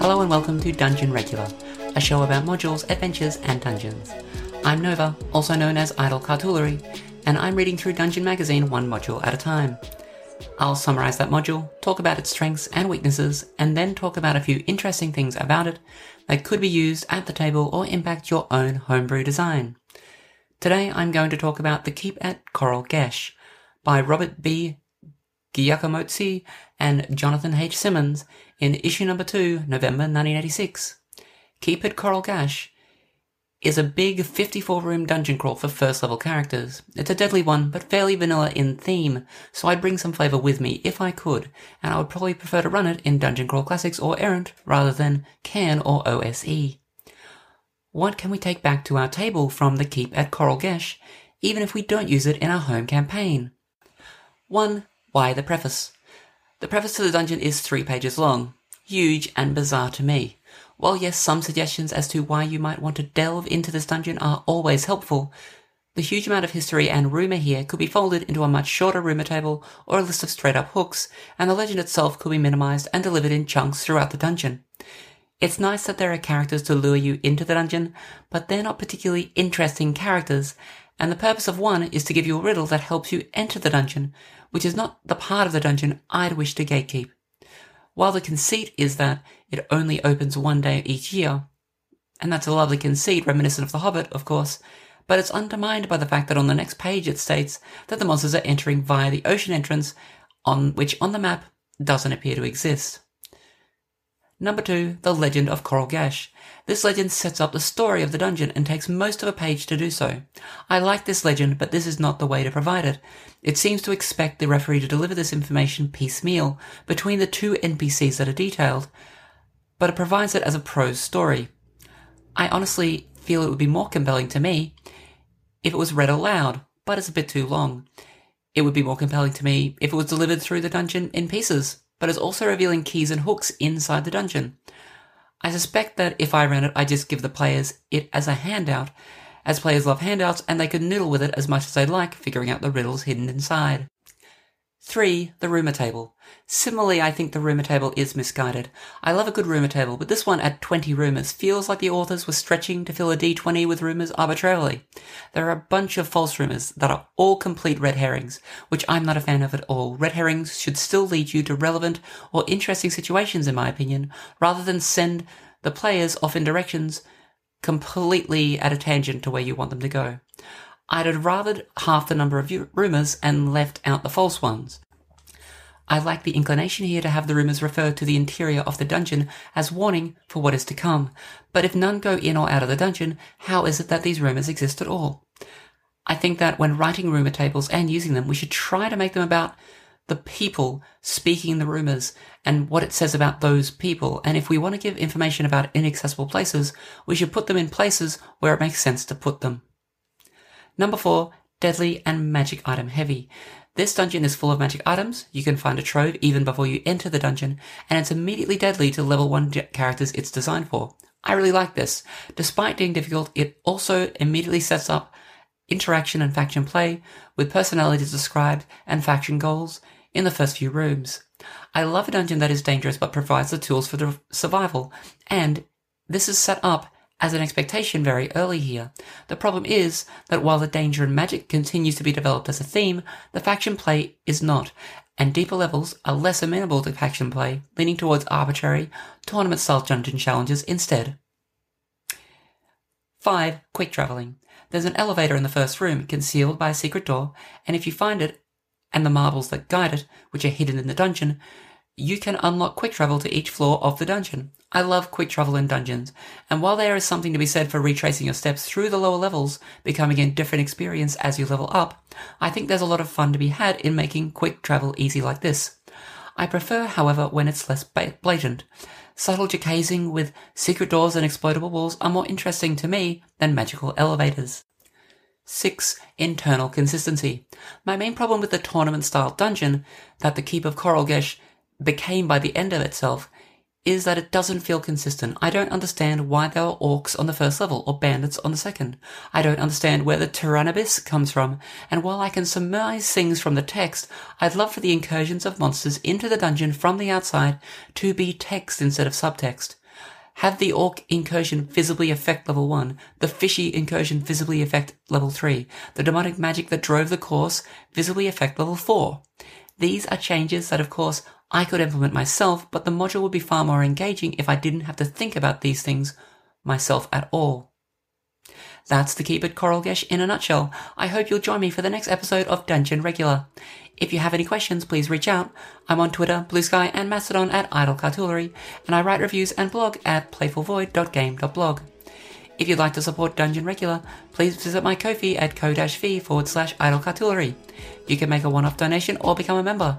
Hello and welcome to Dungeon Regular, a show about modules, adventures, and dungeons. I'm Nova, also known as Idle Cartulary, and I'm reading through Dungeon Magazine one module at a time. I'll summarize that module, talk about its strengths and weaknesses, and then talk about a few interesting things about it that could be used at the table or impact your own homebrew design. Today I'm going to talk about The Keep at Koralgesh by Robert B. Giacomozzi and Jonathan H. Simmons in issue number 2, November 1986. Keep at Koralgesh is a big 54 room dungeon crawl for first level characters. It's a deadly one, but fairly vanilla in theme, so I'd bring some flavour with me if I could, and I would probably prefer to run it in Dungeon Crawl Classics or Errant rather than CAN or OSE. What can we take back to our table from the Keep at Koralgesh, even if we don't use it in our home campaign? 1. Why the preface? The preface to the dungeon is three pages long. Huge and bizarre to me. While yes, some suggestions as to why you might want to delve into this dungeon are always helpful, the huge amount of history and rumour here could be folded into a much shorter rumour table or a list of straight up hooks, and the legend itself could be minimised and delivered in chunks throughout the dungeon. It's nice that there are characters to lure you into the dungeon, but they're not particularly interesting characters, and the purpose of one is to give you a riddle that helps you enter the dungeon, which is not the part of the dungeon I'd wish to gatekeep. While the conceit is that it only opens one day each year, and that's a lovely conceit reminiscent of The Hobbit, of course, but it's undermined by the fact that on the next page it states that the monsters are entering via the ocean entrance, on which on the map doesn't appear to exist. Number two, the legend of Koralgesh. This legend sets up the story of the dungeon and takes most of a page to do so. I like this legend, but this is not the way to provide it. It seems to expect the referee to deliver this information piecemeal between the two NPCs that are detailed, but it provides it as a prose story. I honestly feel it would be more compelling to me if it was read aloud, but it's a bit too long. It would be more compelling to me if it was delivered through the dungeon in pieces but is also revealing keys and hooks inside the dungeon. I suspect that if I ran it, I'd just give the players it as a handout, as players love handouts and they could noodle with it as much as they like, figuring out the riddles hidden inside. 3. The rumour table. Similarly, I think the rumour table is misguided. I love a good rumour table, but this one at 20 rumours feels like the authors were stretching to fill a d20 with rumours arbitrarily. There are a bunch of false rumours that are all complete red herrings, which I'm not a fan of at all. Red herrings should still lead you to relevant or interesting situations, in my opinion, rather than send the players off in directions completely at a tangent to where you want them to go. I'd have rathered half the number of rumours and left out the false ones. I like the inclination here to have the rumours refer to the interior of the dungeon as warning for what is to come, but if none go in or out of the dungeon, how is it that these rumours exist at all? I think that when writing rumour tables and using them, we should try to make them about the people speaking the rumours and what it says about those people. And if we want to give information about inaccessible places, we should put them in places where it makes sense to put them. Number four, deadly and magic item heavy. This dungeon is full of magic items. You can find a trove even before you enter the dungeon, and it's immediately deadly to level one characters it's designed for. I really like this. Despite being difficult, it also immediately sets up interaction and faction play with personalities described and faction goals in the first few rooms. I love a dungeon that is dangerous but provides the tools for the survival, and this is set up as an expectation very early here. The problem is that while the danger and magic continues to be developed as a theme, the faction play is not, and deeper levels are less amenable to faction play, leaning towards arbitrary, tournament style dungeon challenges instead. 5. Quick traveling. There's an elevator in the first room, concealed by a secret door, and if you find it, and the marbles that guide it, which are hidden in the dungeon, you can unlock quick travel to each floor of the dungeon. I love quick travel in dungeons, and while there is something to be said for retracing your steps through the lower levels, becoming a different experience as you level up, I think there's a lot of fun to be had in making quick travel easy like this. I prefer, however, when it's less blatant. Subtle Jaquaysing with secret doors and exploitable walls are more interesting to me than magical elevators. 6. Internal consistency. My main problem with the tournament style dungeon that the Keep of Koralgesh became by the end of itself is that it doesn't feel consistent. I don't understand why there are orcs on the first level or bandits on the second. I don't understand where the Tyrannobis comes from, and while I can surmise things from the text, I'd love for the incursions of monsters into the dungeon from the outside to be text instead of subtext. Have the orc incursion visibly affect level 1, the fishy incursion visibly affect level 3, the demonic magic that drove the course visibly affect level 4. These are changes that of course I could implement myself, but the module would be far more engaging if I didn't have to think about these things myself at all. That's the Keep It Koralgesh in a nutshell. I hope you'll join me for the next episode of Dungeon Regular. If you have any questions, please reach out. I'm on Twitter, Blue Sky, and Mastodon at Idle Cartulary, and I write reviews and blog at playfulvoid.game.blog. If you'd like to support Dungeon Regular, please visit my Ko-fi at ko-fi forward slash idle cartulary. You can make a one-off donation or become a member.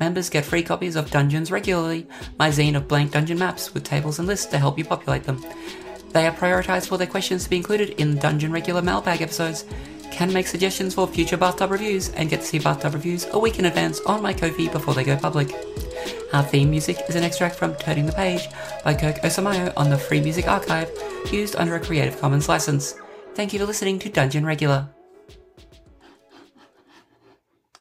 Members get free copies of Dungeons regularly, my zine of blank dungeon maps with tables and lists to help you populate them. They are prioritized for their questions to be included in Dungeon Regular mailbag episodes, can make suggestions for future bathtub reviews, and get to see bathtub reviews a week in advance on my Ko-fi before they go public. Our theme music is an extract from Turning the Page by Kirk Osamayo on the Free Music Archive, used under a Creative Commons license. Thank you for listening to Dungeon Regular.